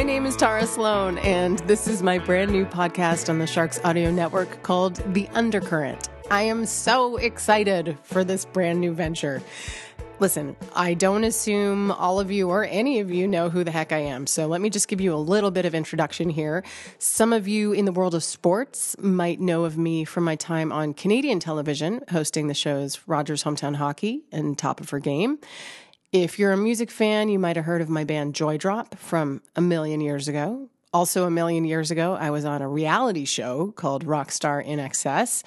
My name is Tara Slone, and this is my brand new podcast on the Sharks Audio Network called The Undercurrent. I am so excited for this brand new venture. Listen, I don't assume all of you or any of you know who the heck I am. So let me just give you a little bit of introduction here. Some of you in the world of sports might know of me from my time on Canadian television, hosting the shows Rogers Hometown Hockey and Top of Her Game. If you're a music fan, you might have heard of my band Joydrop from a million years ago. Also, a million years ago, I was on a reality show called Rockstar INXS.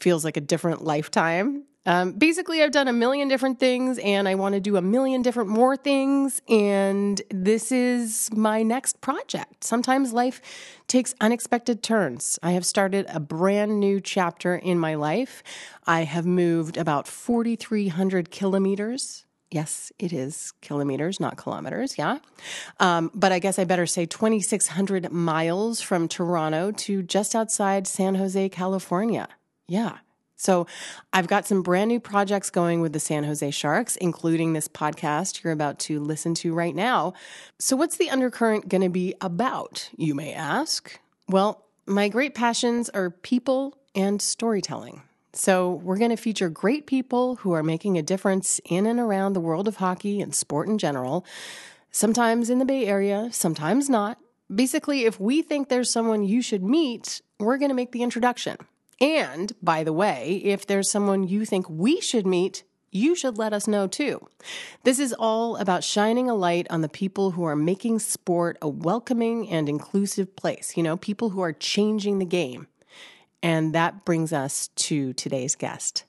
Feels like a different lifetime. Um, basically, I've done a million different things and I want to do a million different more things. And this is my next project. Sometimes life takes unexpected turns. I have started a brand new chapter in my life. I have moved about 4,300 kilometers. Yes, it is kilometers, not kilometers. Yeah. Um, but I guess I better say 2,600 miles from Toronto to just outside San Jose, California. Yeah. So I've got some brand new projects going with the San Jose Sharks, including this podcast you're about to listen to right now. So, what's the undercurrent going to be about, you may ask? Well, my great passions are people and storytelling. So, we're going to feature great people who are making a difference in and around the world of hockey and sport in general, sometimes in the Bay Area, sometimes not. Basically, if we think there's someone you should meet, we're going to make the introduction. And by the way, if there's someone you think we should meet, you should let us know too. This is all about shining a light on the people who are making sport a welcoming and inclusive place, you know, people who are changing the game. And that brings us to today's guest.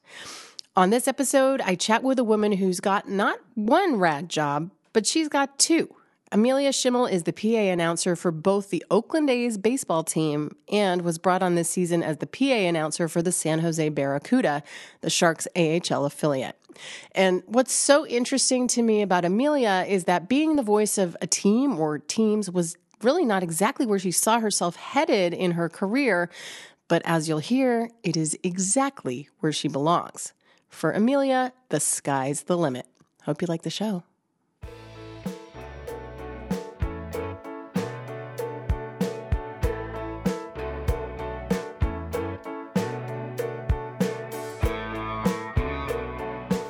On this episode, I chat with a woman who's got not one rad job, but she's got two. Amelia Schimmel is the PA announcer for both the Oakland A's baseball team and was brought on this season as the PA announcer for the San Jose Barracuda, the Sharks AHL affiliate. And what's so interesting to me about Amelia is that being the voice of a team or teams was really not exactly where she saw herself headed in her career, but as you'll hear, it is exactly where she belongs. For Amelia, the sky's the limit. Hope you like the show.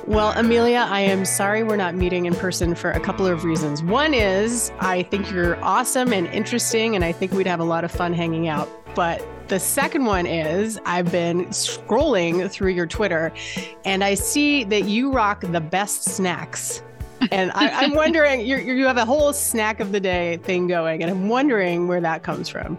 Well, Amelia, I am sorry we're not meeting in person for a couple of reasons. One is I think you're awesome and interesting, and I think we'd have a lot of fun hanging out. But the second one is I've been scrolling through your Twitter and I see that you rock the best snacks. And I, am wondering, you have a whole snack of the day thing going, and I'm wondering where that comes from.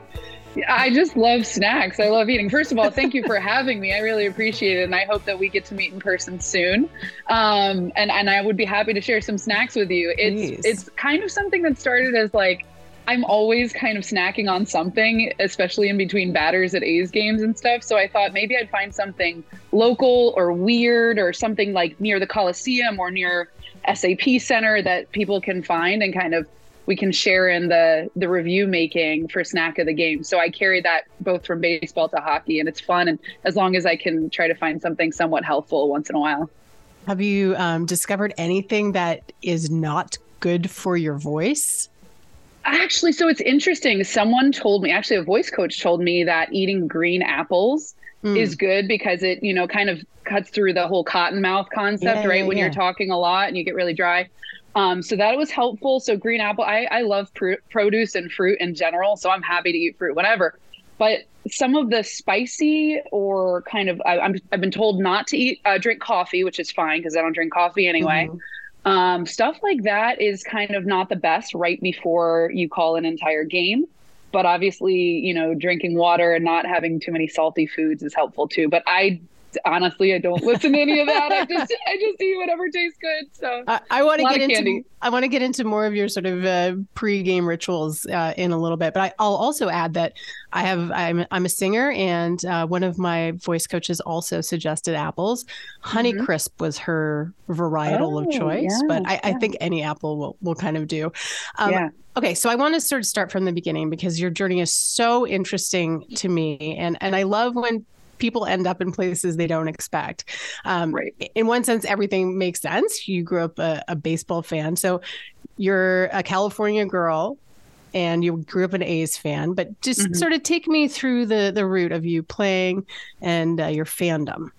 I just love snacks. I love eating. First of all, thank you for having me. I really appreciate it, and I hope that we get to meet in person soon. Um, and and I would be happy to share some snacks with you. It's it's kind of something that started as like I'm always kind of snacking on something, especially in between batters at A's games and stuff. So I thought maybe I'd find something local or weird or something like near the Coliseum or near SAP Center that people can find and kind of we can share in the the review making for snack of the game. So I carry that both from baseball to hockey, and it's fun. And as long as I can try to find something somewhat helpful once in a while. Have you um, discovered anything that is not good for your voice? Actually, so it's interesting. Someone told me, actually, a voice coach told me that eating green apples mm. is good because it, you know, kind of cuts through the whole cotton mouth concept, yeah, right? Yeah, when yeah. you're talking a lot and you get really dry. Um, so that was helpful. So green apple, I, I love pr- produce and fruit in general. So I'm happy to eat fruit, whatever. But some of the spicy or kind of, I, I've been told not to eat, uh, drink coffee, which is fine because I don't drink coffee anyway. Mm-hmm. Um, stuff like that is kind of not the best right before you call an entire game. But obviously, you know, drinking water and not having too many salty foods is helpful too. But I honestly, I don't listen to any of that. I just I just eat whatever tastes good. So I, I want to get into candy. I want to get into more of your sort of uh, pre-game rituals uh, in a little bit, but I, will also add that I have I'm I'm a singer, and uh, one of my voice coaches also suggested apples. Honey mm-hmm. Crisp was her varietal oh, of choice, yes, but I, yeah. I, think any apple will will kind of do. Um, yeah. Okay, so I want to sort of start from the beginning because your journey is so interesting to me, and and I love when people end up in places they don't expect. Um, right. In one sense, everything makes sense. You grew up a, a baseball fan, so you're a California girl and you grew up an A's fan, but just mm-hmm. sort of take me through the the route of you playing and uh, your fandom.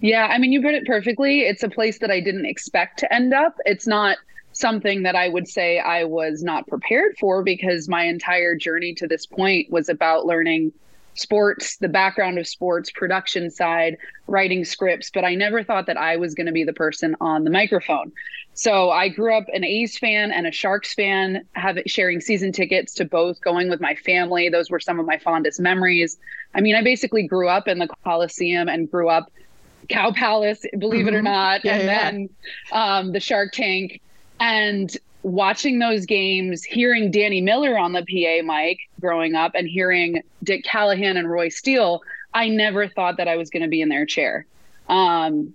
Yeah, I mean, you put it perfectly. It's a place that I didn't expect to end up. It's not something that I would say I was not prepared for because my entire journey to this point was about learning sports, the background of sports, production side, writing scripts, but I never thought that I was going to be the person on the microphone. So I grew up an A's fan and a Sharks fan, have sharing season tickets to both, going with my family. Those were some of my fondest memories. I mean, I basically grew up in the Coliseum and grew up Cow Palace, believe mm-hmm. it or mm-hmm. not, yeah, and yeah. then um, the Shark Tank. And watching those games, hearing Danny Miller on the PA mic growing up and hearing Dick Callahan and Roy Steele, I never thought that I was going to be in their chair. Um,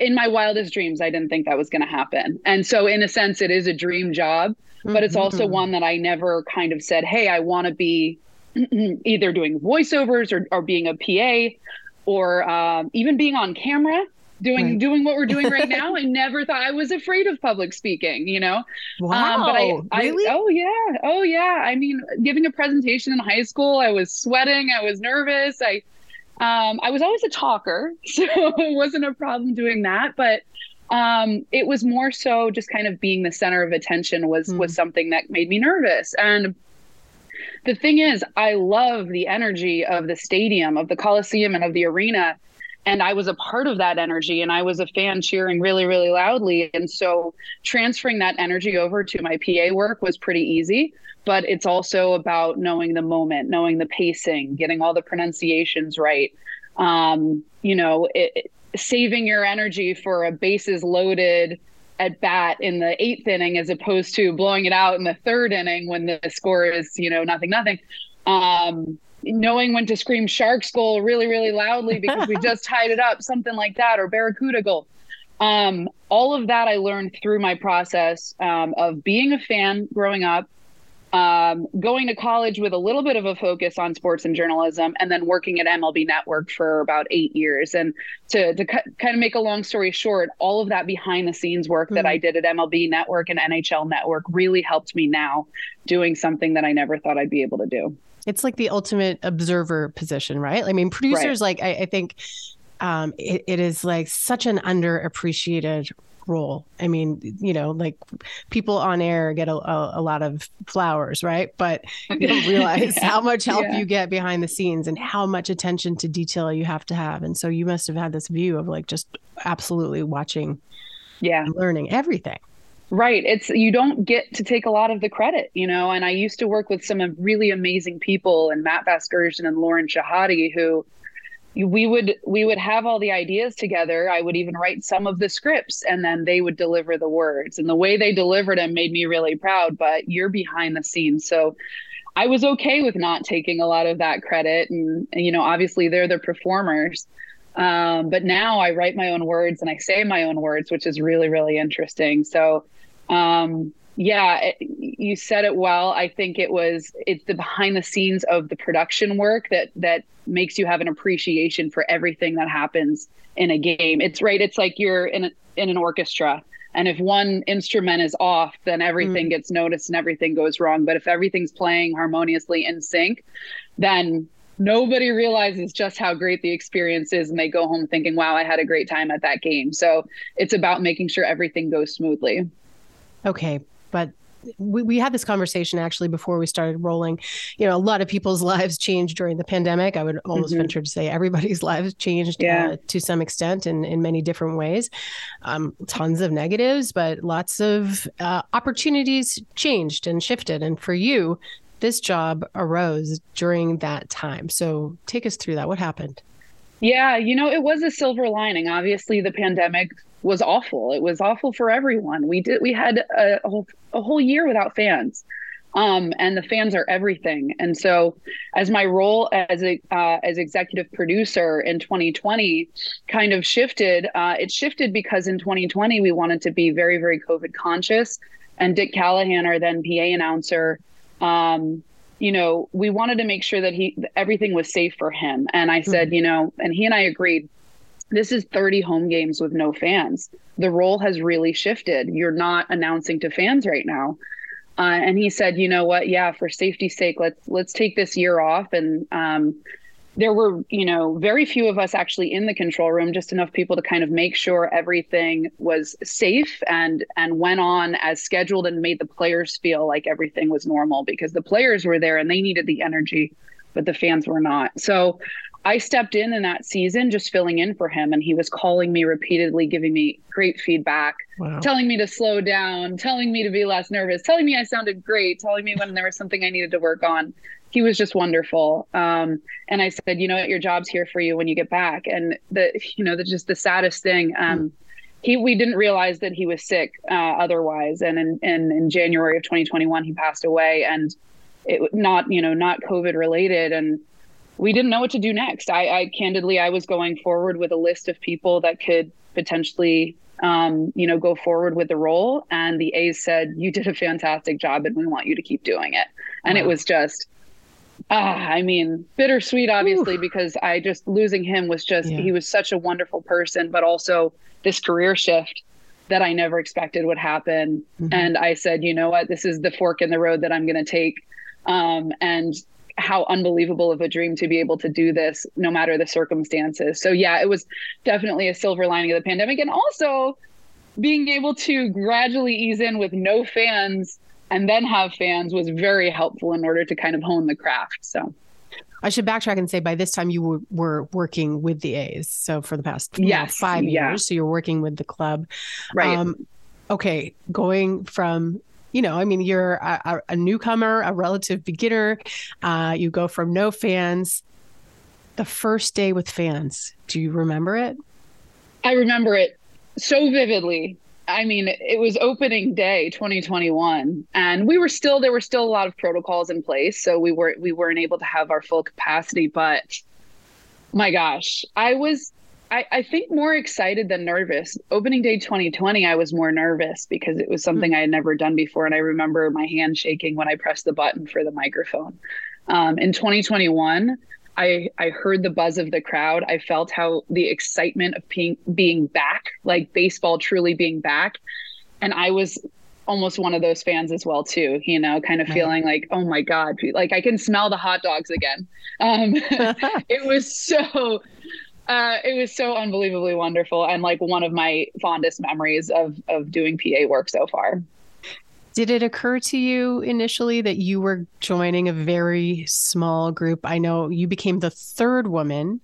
in my wildest dreams, I didn't think that was going to happen. And so, in a sense, it is a dream job, but it's also mm-hmm. one that I never kind of said, hey, I want to be either doing voiceovers or, or being a PA or um, even being on camera doing right. doing what we're doing right now. I never thought I was afraid of public speaking, you know. Wow. Um, but I, really? I, oh yeah. Oh yeah. I mean, giving a presentation in high school, I was sweating, I was nervous. I um I was always a talker, so it wasn't a problem doing that, but um it was more so just kind of being the center of attention was mm. was something that made me nervous. And the thing is, I love the energy of the stadium, of the Coliseum and of the arena and I was a part of that energy and I was a fan cheering really, really loudly. And so transferring that energy over to my PA work was pretty easy. But it's also about knowing the moment, knowing the pacing, getting all the pronunciations right. Um, you know, it, saving your energy for a bases loaded at bat in the eighth inning as opposed to blowing it out in the third inning when the score is, you know, nothing, nothing. Um, knowing when to scream sharks goal really really loudly because we just tied it up something like that or barracuda goal. Um, all of that i learned through my process um, of being a fan growing up um, going to college with a little bit of a focus on sports and journalism and then working at mlb network for about eight years. And to, to cu- kind of make a long story short all of that behind the scenes work mm-hmm. that i did at mlb network and nhl network really helped me now doing something that i never thought i'd be able to do it's like the ultimate observer position, right? I mean, producers, right. like, I, I think um, it, it is like such an underappreciated role. I mean, you know, like people on air get a, a, a lot of flowers, right? But you don't realize yeah. how much help yeah. you get behind the scenes and how much attention to detail you have to have. And so you must have had this view of like just absolutely watching, yeah, learning everything. Right. It's you don't get to take a lot of the credit, you know. And I used to work with some really amazing people and Matt Vasgersian and Lauren Shehadi who we would we would have all the ideas together. I would even write some of the scripts and then they would deliver the words. And the way they delivered them made me really proud, but you're behind the scenes. So I was okay with not taking a lot of that credit and, and you know, obviously they're the performers. Um, but now I write my own words and I say my own words, which is really, really interesting. So um, yeah, it, you said it well. I think it was it's the behind the scenes of the production work that that makes you have an appreciation for everything that happens in a game. It's right. It's like you're in a, in an orchestra, and if one instrument is off, then everything mm. gets noticed and everything goes wrong. But if everything's playing harmoniously in sync, then nobody realizes just how great the experience is and they go home thinking wow i had a great time at that game so it's about making sure everything goes smoothly Okay, but we, we had this conversation actually before we started rolling. You know, a lot of people's lives changed during the pandemic. I would almost mm-hmm. venture to say everybody's lives changed yeah. uh, to some extent in, in many different ways. Um, tons of negatives, but lots of uh, opportunities changed and shifted. And for you, this job arose during that time. So take us through that. What happened? Yeah, you know, it was a silver lining. Obviously, the pandemic was awful. It was awful for everyone. We did we had a, a whole, a whole year without fans. Um, and the fans are everything. And so, as my role as a uh, as executive producer in 2020 kind of shifted, uh, it shifted because in 2020 we wanted to be very very COVID conscious, and Dick Callahan, our then PA announcer, um, you know, we wanted to make sure that he everything was safe for him. And I said, mm-hmm. you know, and he and I agreed this is 30 home games with no fans. The role has really shifted. You're not announcing to fans right now. Uh, and he said, you know what? Yeah, for safety's sake, let's let's take this year off. And um, there were, you know, very few of us actually in the control room, just enough people to kind of make sure everything was safe and and went on as scheduled and made the players feel like everything was normal because the players were there and they needed the energy, but the fans were not. So I stepped in in that season just filling in for him and he was calling me repeatedly giving me great feedback wow. telling me to slow down telling me to be less nervous telling me I sounded great telling me when there was something I needed to work on. He was just wonderful. Um, and I said you know what? Your job's here for you when you get back. And the you know the just the saddest thing um, mm. he we didn't realize that he was sick uh, otherwise. And in, in in January of 2021 he passed away and it not you know not covid related. And we didn't know what to do next. I, I candidly, I was going forward with a list of people that could potentially, um, you know, go forward with the role. And the A's said, "You did a fantastic job, and we want you to keep doing it." And wow. it was just, ah, I mean, bittersweet, obviously, Oof. because I just losing him was just yeah. he was such a wonderful person, but also this career shift that I never expected would happen. Mm-hmm. And I said, you know what, this is the fork in the road that I'm going to take. Um, and how unbelievable of a dream to be able to do this no matter the circumstances. So yeah, it was definitely a silver lining of the pandemic and also being able to gradually ease in with no fans and then have fans was very helpful in order to kind of hone the craft. So I should backtrack and say by this time you were, were working with the A's. So for the past yes, know, five yeah. years, so you're working with the club. Right. Um, okay, going from you know, I mean, you're a, a newcomer, a relative beginner. Uh, you go from no fans. The first day with fans, do you remember it? I remember it so vividly. I mean, it was opening day 2021, and we were still there were still a lot of protocols in place, so we were we weren't able to have our full capacity. But my gosh, I was I, I think more excited than nervous. Opening day 2020, I was more nervous because it was something mm-hmm. I had never done before. And I remember my hand shaking when I pressed the button for the microphone. Um, in 2021, I, I heard the buzz of the crowd. I felt how the excitement of being, being back, like baseball truly being back. And I was almost one of those fans as well too you know kind of feeling like oh my god like i can smell the hot dogs again um, it was so uh, it was so unbelievably wonderful and like one of my fondest memories of of doing PA work so far. Did it occur to you initially that you were joining a very small group? I know you became the third woman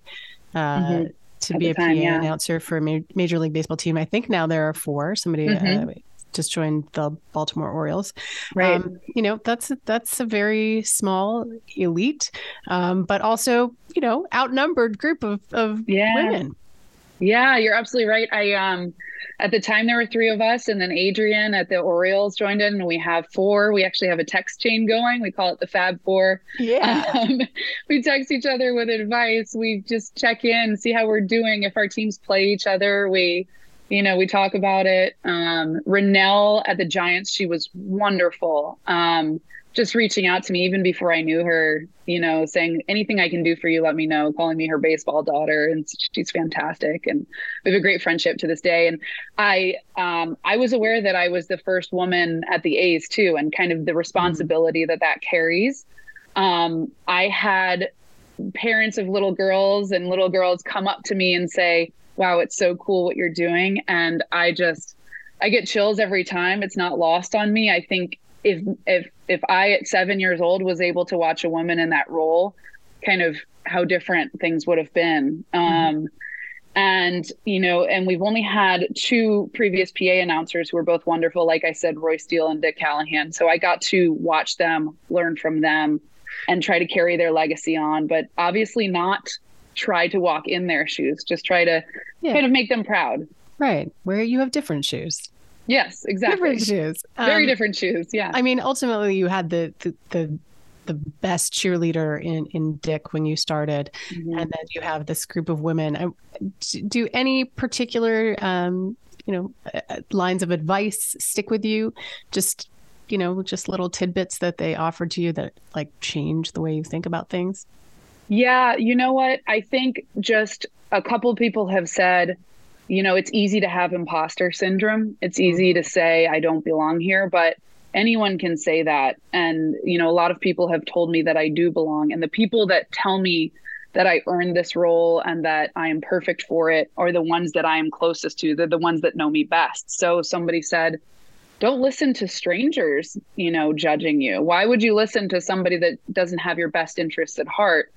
uh, mm-hmm. to At be a time, PA yeah. announcer for a Major League Baseball team. I think now there are four. Somebody mm-hmm. uh, just joined the Baltimore Orioles. Right. Um, you know, that's that's a very small elite, um, but also you know outnumbered group of of yeah. women. Yeah, you're absolutely right. I um at the time there were three of us and then Adrian at the Orioles joined in and we have four. We actually have a text chain going. We call it the Fab Four. Yeah. Um, we text each other with advice. We just check in, see how we're doing. If our teams play each other, we you know, we talk about it. Um, Renel at the Giants, she was wonderful. Um, just reaching out to me even before I knew her, you know, saying anything I can do for you, let me know, calling me her baseball daughter. And she's fantastic. And we have a great friendship to this day. And I, um, I was aware that I was the first woman at the A's too, and kind of the responsibility mm-hmm. that that carries. Um, I had parents of little girls and little girls come up to me and say, wow, it's so cool what you're doing. And I just, I get chills every time. It's not lost on me. I think if if if I at seven years old was able to watch a woman in that role, kind of how different things would have been. Mm-hmm. Um, and you know, and we've only had two previous PA announcers who were both wonderful. Like I said, Roy Steele and Dick Callahan. So I got to watch them, learn from them, and try to carry their legacy on. But obviously, not try to walk in their shoes. Just try to yeah. kind of make them proud. Right, where you have different shoes. Yes, exactly. Different shoes. Very um, different shoes. Yeah. I mean, ultimately, you had the the the, the best cheerleader in in Dick when you started, mm-hmm. and then you have this group of women. Do any particular, um, you know, uh, uh, lines of advice stick with you? Just you know, just little tidbits that they offered to you that like change the way you think about things. Yeah, you know what? I think just a couple people have said you know, it's easy to have imposter syndrome. It's mm-hmm. easy to say, I don't belong here, but anyone can say that. And, you know, a lot of people have told me that I do belong. And the people that tell me that I earned this role and that I am perfect for it are the ones that I am closest to. They're the ones that know me best. So somebody said, don't listen to strangers, you know, judging you. Why would you listen to somebody that doesn't have your best interests at heart?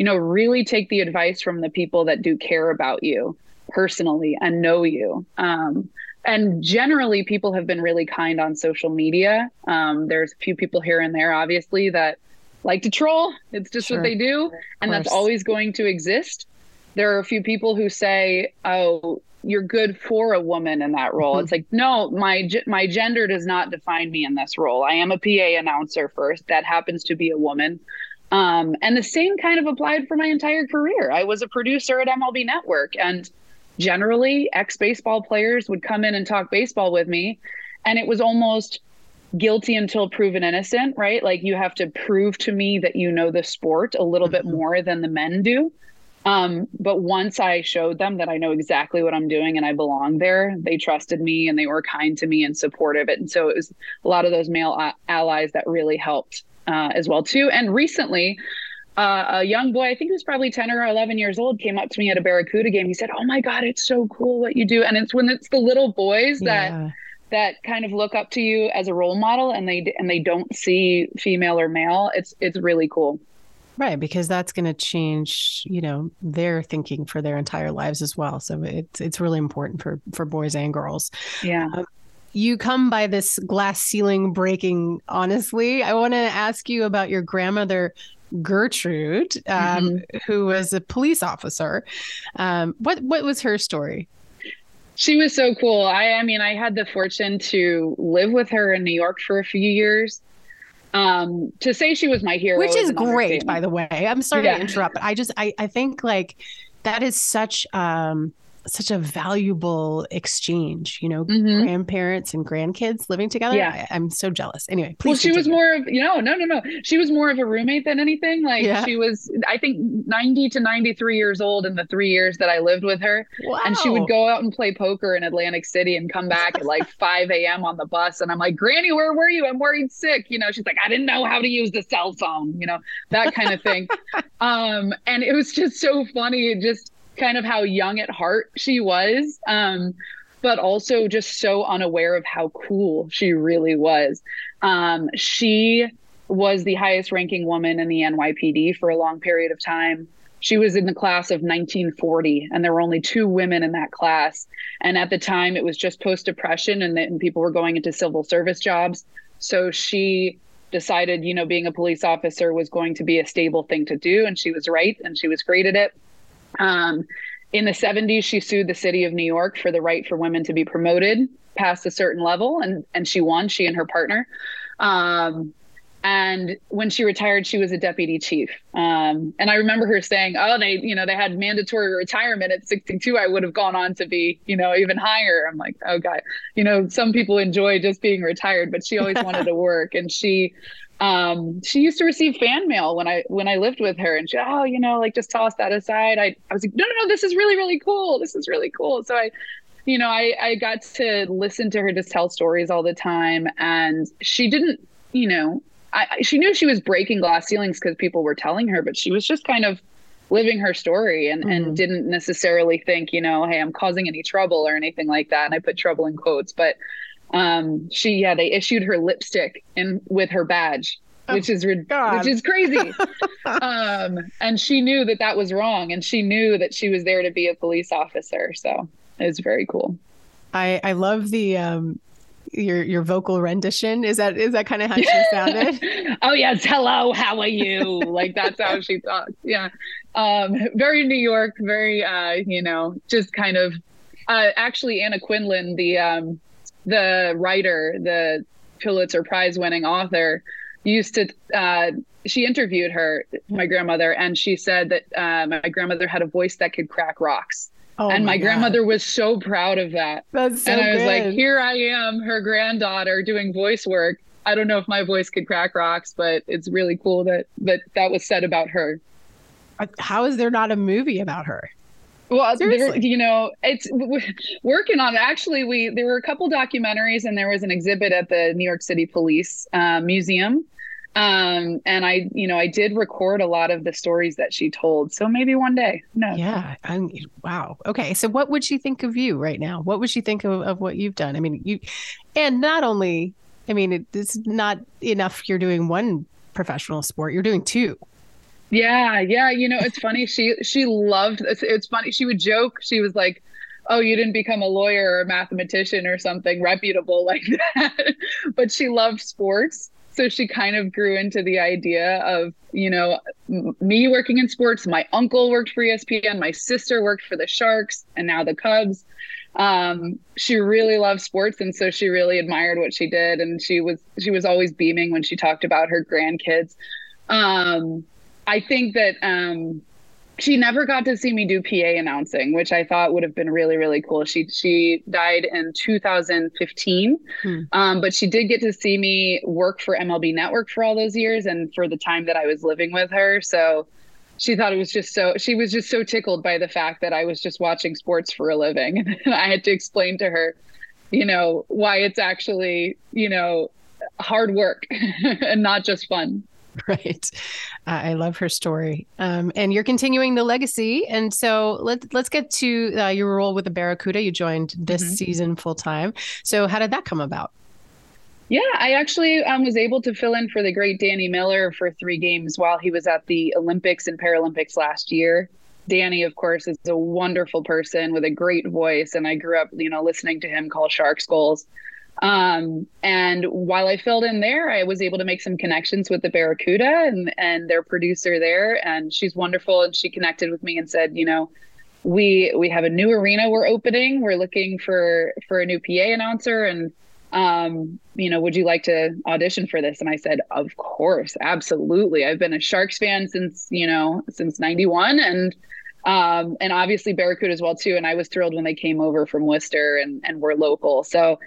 You know, really take the advice from the people that do care about you personally and know you. Um, and generally, people have been really kind on social media. Um, there's a few people here and there, obviously, that like to troll. It's just sure. what they do, and that's always going to exist. There are a few people who say, "Oh, you're good for a woman in that role." Mm-hmm. It's like, no, my my gender does not define me in this role. I am a PA announcer first. That happens to be a woman. Um, and the same kind of applied for my entire career. I was a producer at MLB Network, and generally ex baseball players would come in and talk baseball with me. And it was almost guilty until proven innocent, right? Like you have to prove to me that you know the sport a little mm-hmm. bit more than the men do. Um, but once I showed them that I know exactly what I'm doing and I belong there, they trusted me and they were kind to me and supportive. And so it was a lot of those male a- allies that really helped uh, as well too. And recently, uh, a young boy, I think he was probably 10 or 11 years old, came up to me at a Barracuda game. He said, Oh my God, it's so cool what you do. And it's when it's the little boys that. Yeah. That kind of look up to you as a role model, and they and they don't see female or male. It's it's really cool. Right, because that's going to change, you know, their thinking for their entire lives as well. So it's it's really important for for boys and girls. Yeah. Um, you come by this glass ceiling breaking honestly i want to ask you about your grandmother Gertrude, um, mm-hmm. who was a police officer. Um, what what was her story? She was so cool. I, I mean, I had the fortune to live with her in New York for a few years. Um, to say she was my hero, which is great, by the way. I'm sorry yeah. to interrupt, but I just I I think like that is such um such a valuable exchange, you know, mm-hmm. grandparents and grandkids living together. Yeah. I, am so jealous. Anyway, please. Well, she continue. was more of, you know, no, no, no. She was more of a roommate than anything. Like yeah. she was, I think 90 to 93 years old in the three years that I lived with her. Wow. And she would go out and play poker in Atlantic City and come back at like 5 a.m. on the bus. And I'm like, Granny, where were you? I'm worried sick. You know, she's like, I didn't know how to use the cell phone, you know, that kind of thing. um, and it was just so funny. It just, kind of how young at heart she was, um, but also just so unaware of how cool she really was. Um, she was the highest ranking woman in the NYPD for a long period of time. She was in the class of 1940, and there were only two women in that class. And at the time, it was just post depression, and, and people were going into civil service jobs. So she decided, you know, being a police officer was going to be a stable thing to do. And she was right, and she was great at it. Um, in the 70s, she sued the city of New York for the right for women to be promoted past a certain level, and and she won. She and her partner. Um, and when she retired, she was a deputy chief. Um, and I remember her saying, "Oh, they, you know, they had mandatory retirement at 62. I would have gone on to be, you know, even higher." I'm like, "Oh God, you know, some people enjoy just being retired, but she always wanted to work." And she um, she used to receive fan mail when I when I lived with her, and she, oh, you know, like just toss that aside. I, I was like, no, no, no, this is really, really cool. This is really cool. So I, you know, I I got to listen to her just tell stories all the time, and she didn't, you know, I she knew she was breaking glass ceilings because people were telling her, but she was just kind of living her story and, mm-hmm. and didn't necessarily think, you know, hey, I'm causing any trouble or anything like that. And I put trouble in quotes, but um, she yeah they issued her lipstick and with her badge oh, which is which is crazy. Um, and she knew that that was wrong and she knew that she was there to be a police officer so it was very cool. I i love the um your your vocal rendition. Is that is that kind of how she sounded? Oh yes. Hello how are you? Like that's how she talks. Yeah. Um very new york very uh you know just kind of uh actually anna Quindlen, the um the writer, the Pulitzer Prize winning author, used to, uh, she interviewed her, my grandmother, and she said that uh, my grandmother had a voice that could crack rocks. Oh and my, my grandmother was so proud of that. That's so And I was good. like, here I am, her granddaughter doing voice work. I don't know if my voice could crack rocks, but it's really cool that that that was said about her. How is there not a movie about her? Well, you know, it's working on. Actually, we there were a couple documentaries, and there was an exhibit at the New York City Police uh, Museum. Um, and I, you know, I did record a lot of the stories that she told. So maybe one day. No. Yeah. I'm, wow. Okay. So what would she think of you right now? What would she think of, of what you've done? I mean, you, and not only, I mean, it's not enough. You're doing one professional sport. You're doing two. Yeah, yeah. You know, it's funny. She she loved. It's, it's funny. She would joke. She was like, "Oh, you didn't become a lawyer or a mathematician or something reputable like that," but she loved sports. So she kind of grew into the idea of, you know, me working in sports. My uncle worked for ESPN. My sister worked for the Sharks and now the Cubs. Um, she really loved sports, and so she really admired what she did. And she was she was always beaming when she talked about her grandkids. Um, I think that um, she never got to see me do PA announcing, which I thought would have been really, really cool. She she died in 2015, hmm. um, but she did get to see me work for MLB Network for all those years and for the time that I was living with her. So she thought it was just so she was just so tickled by the fact that I was just watching sports for a living, and I had to explain to her, you know, why it's actually you know hard work and not just fun. Right. I love her story. Um, and you're continuing the legacy. And so let, let's get to uh, your role with the Barracuda. You joined this mm-hmm. season full time. So, how did that come about? Yeah, I actually um, was able to fill in for the great Danny Miller for three games while he was at the Olympics and Paralympics last year. Danny, of course, is a wonderful person with a great voice, and I grew up, you know, listening to him call Sharks goals. Um, and while I filled in there, I was able to make some connections with the Barracuda and, and their producer there. And she's wonderful. And she connected with me and said, you know, we we have a new arena we're opening. We're looking for for a new PA announcer and um, you know, would you like to audition for this? And I said, of course, absolutely. I've been a Sharks fan since, you know, since 91 and um, and obviously Barracuda as well too. And I was thrilled when they came over from Worcester and and were local. So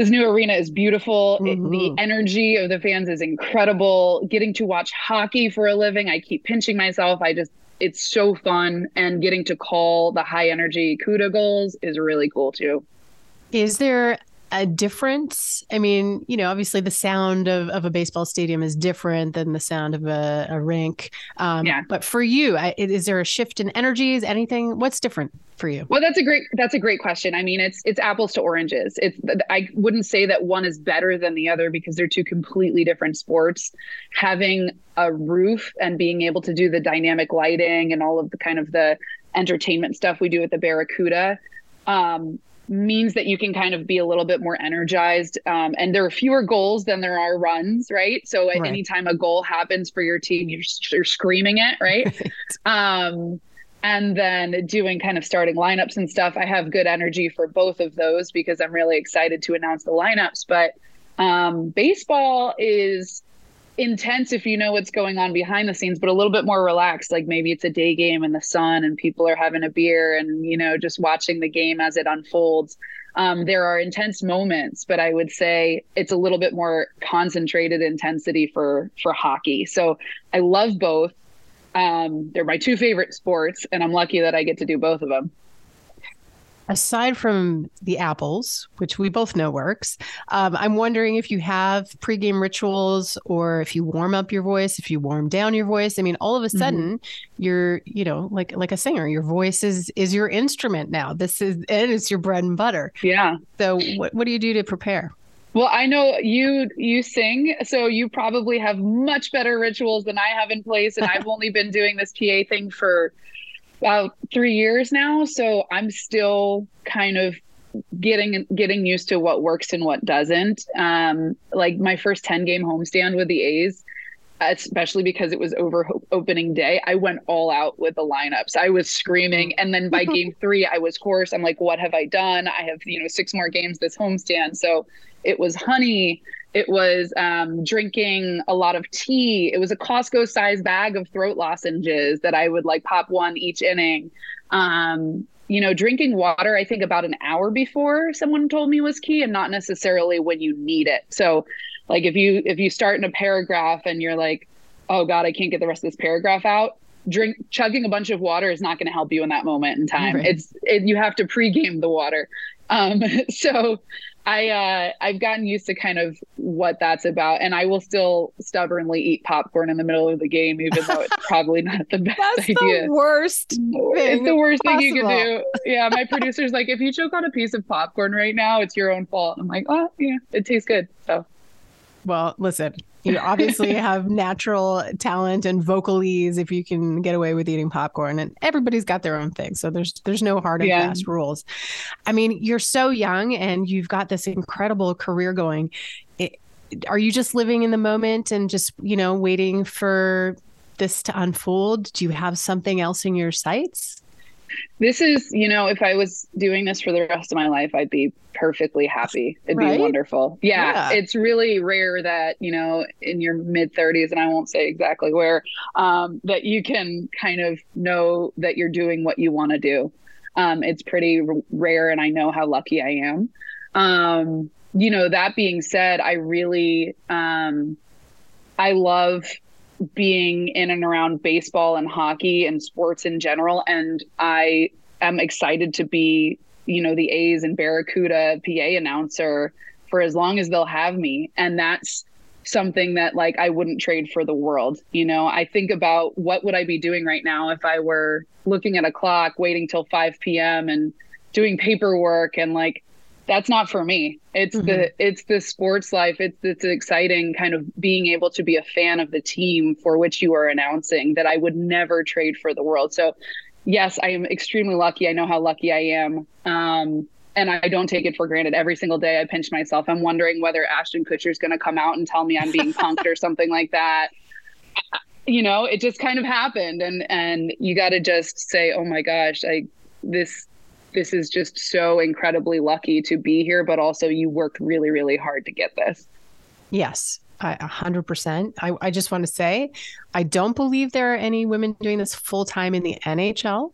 this new arena is beautiful. Mm-hmm. It, the mm-hmm. energy of the fans is incredible. Getting to watch hockey for a living, I keep pinching myself. I just, it's so fun. And getting to call the high energy CUDA goals is really cool too. Is there a difference? I mean, you know, obviously the sound of, of a baseball stadium is different than the sound of a, a rink. Um, yeah. But for you, I, is there a shift in energies? Anything? What's different for you? Well, that's a great that's a great question. I mean, it's it's apples to oranges. It's I wouldn't say that one is better than the other because they're two completely different sports. Having a roof and being able to do the dynamic lighting and all of the kind of the entertainment stuff we do at the Barracuda. Um, means that you can kind of be a little bit more energized. Um, and there are fewer goals than there are runs, right? So at right. any time a goal happens for your team, you're, you're screaming it, right? um, and then doing kind of starting lineups and stuff. I have good energy for both of those because I'm really excited to announce the lineups. But um, baseball is intense if you know what's going on behind the scenes, but a little bit more relaxed. Like maybe it's a day game in the sun and people are having a beer and, you know, just watching the game as it unfolds. Um, there are intense moments, but I would say it's a little bit more concentrated intensity for for hockey. So I love both. Um, they're my two favorite sports, and I'm lucky that I get to do both of them. Aside from the apples, which we both know works, um, I'm wondering if you have pregame rituals or if you warm up your voice, if you warm down your voice. I mean, all of a mm-hmm. sudden, mm-hmm. you're, you know, like like a singer. Your voice is is your instrument now. This is and it's your bread and butter. Yeah. So what what do you do to prepare? Well, I know you you sing, so you probably have much better rituals than I have in place, and I've only been doing this PA thing for about three years now, so I'm still kind of getting getting used to what works and what doesn't. Um, like my first ten game homestand with the A's, especially because it was over opening day, I went all out with the lineups. I was screaming, and then by game three, I was hoarse. I'm like, "What have I done? I have you know six more games this homestand." So it was honey. It was um, drinking a lot of tea. It was a Costco size bag of throat lozenges that I would like pop one each inning. Um, you know, drinking water, I think about an hour before someone told me was key and not necessarily when you need it. So like if you if you start in a paragraph and you're like, oh God, I can't get the rest of this paragraph out, drink chugging a bunch of water is not going to help you in that moment in time. Right. It's it, you have to pregame the water. Um, so I uh, I've gotten used to kind of what that's about, and I will still stubbornly eat popcorn in the middle of the game, even though it's probably not the best that's idea. The worst. It's the worst possible. thing you can do. Yeah, my producer's like, if you choke on a piece of popcorn right now, it's your own fault. I'm like, oh yeah, it tastes good. So well, listen, you obviously have natural talent and vocalies if you can get away with eating popcorn and everybody's got their own thing. So there's there's no hard and yeah. fast rules. I mean, you're so young and you've got this incredible career going. It, are you just living in the moment and just, you know, waiting for this to unfold? Do you have something else in your sights? This is, you know, if I was doing this for the rest of my life, I'd be perfectly happy. It'd right? be wonderful. Yeah, yeah, It's really rare that, you know, in your mid 30s, and I won't say exactly where, um, that you can kind of know that you're doing what you want to do. Um, it's pretty r- rare, and I know how lucky I am. Um, you know, that being said, I really, um, I love being in and around baseball and hockey and sports in general. And I am excited to be, you know, the A's and Barracuda PA announcer for as long as they'll have me. And that's something that like I wouldn't trade for the world. You know, I think about what would I be doing right now if I were looking at a clock, waiting till 5 p.m. and doing paperwork and like that's not for me. It's mm-hmm. the it's the sports life. It's it's exciting kind of being able to be a fan of the team for which you are announcing that I would never trade for the world. So yes, I am extremely lucky. I know how lucky I am. Um, and I don't take it for granted. Every single day I pinch myself. I'm wondering whether Ashton Kutcher is going to come out and tell me I'm being punked or something like that. You know, it just kind of happened and and you got to just say, "Oh my gosh, I this this is just so incredibly lucky to be here, but also you worked really, really hard to get this. Yes, a hundred percent. I, I just want to say, I don't believe there are any women doing this full time in the NHL.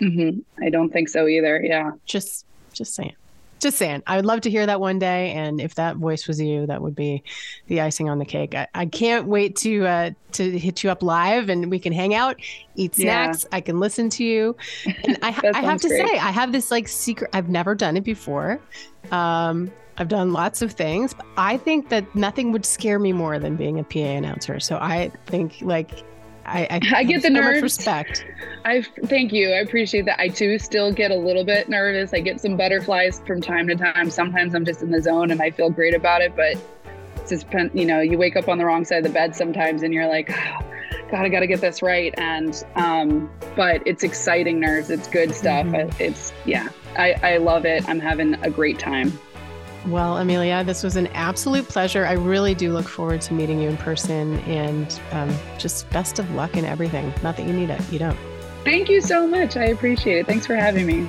Mm-hmm. I don't think so either. Yeah. Just, just saying just saying, I would love to hear that one day. And if that voice was you, that would be the icing on the cake. I, I can't wait to uh, to hit you up live and we can hang out, eat snacks. Yeah. I can listen to you. And I, I have to great. say, I have this like secret. I've never done it before. Um, I've done lots of things. I think that nothing would scare me more than being a PA announcer. So I think like I, I, I get the so nerves. respect. I thank you. I appreciate that. I too still get a little bit nervous. I get some butterflies from time to time. Sometimes I'm just in the zone and I feel great about it, but it's just you know you wake up on the wrong side of the bed sometimes and you're like, oh, God, I got to get this right. And um, but it's exciting nerves. It's good stuff. Mm-hmm. It's yeah. I, I love it. I'm having a great time. Well, Amelia, this was an absolute pleasure. I really do look forward to meeting you in person and um, just best of luck in everything. Not that you need it, you don't. Thank you so much. I appreciate it. Thanks for having me.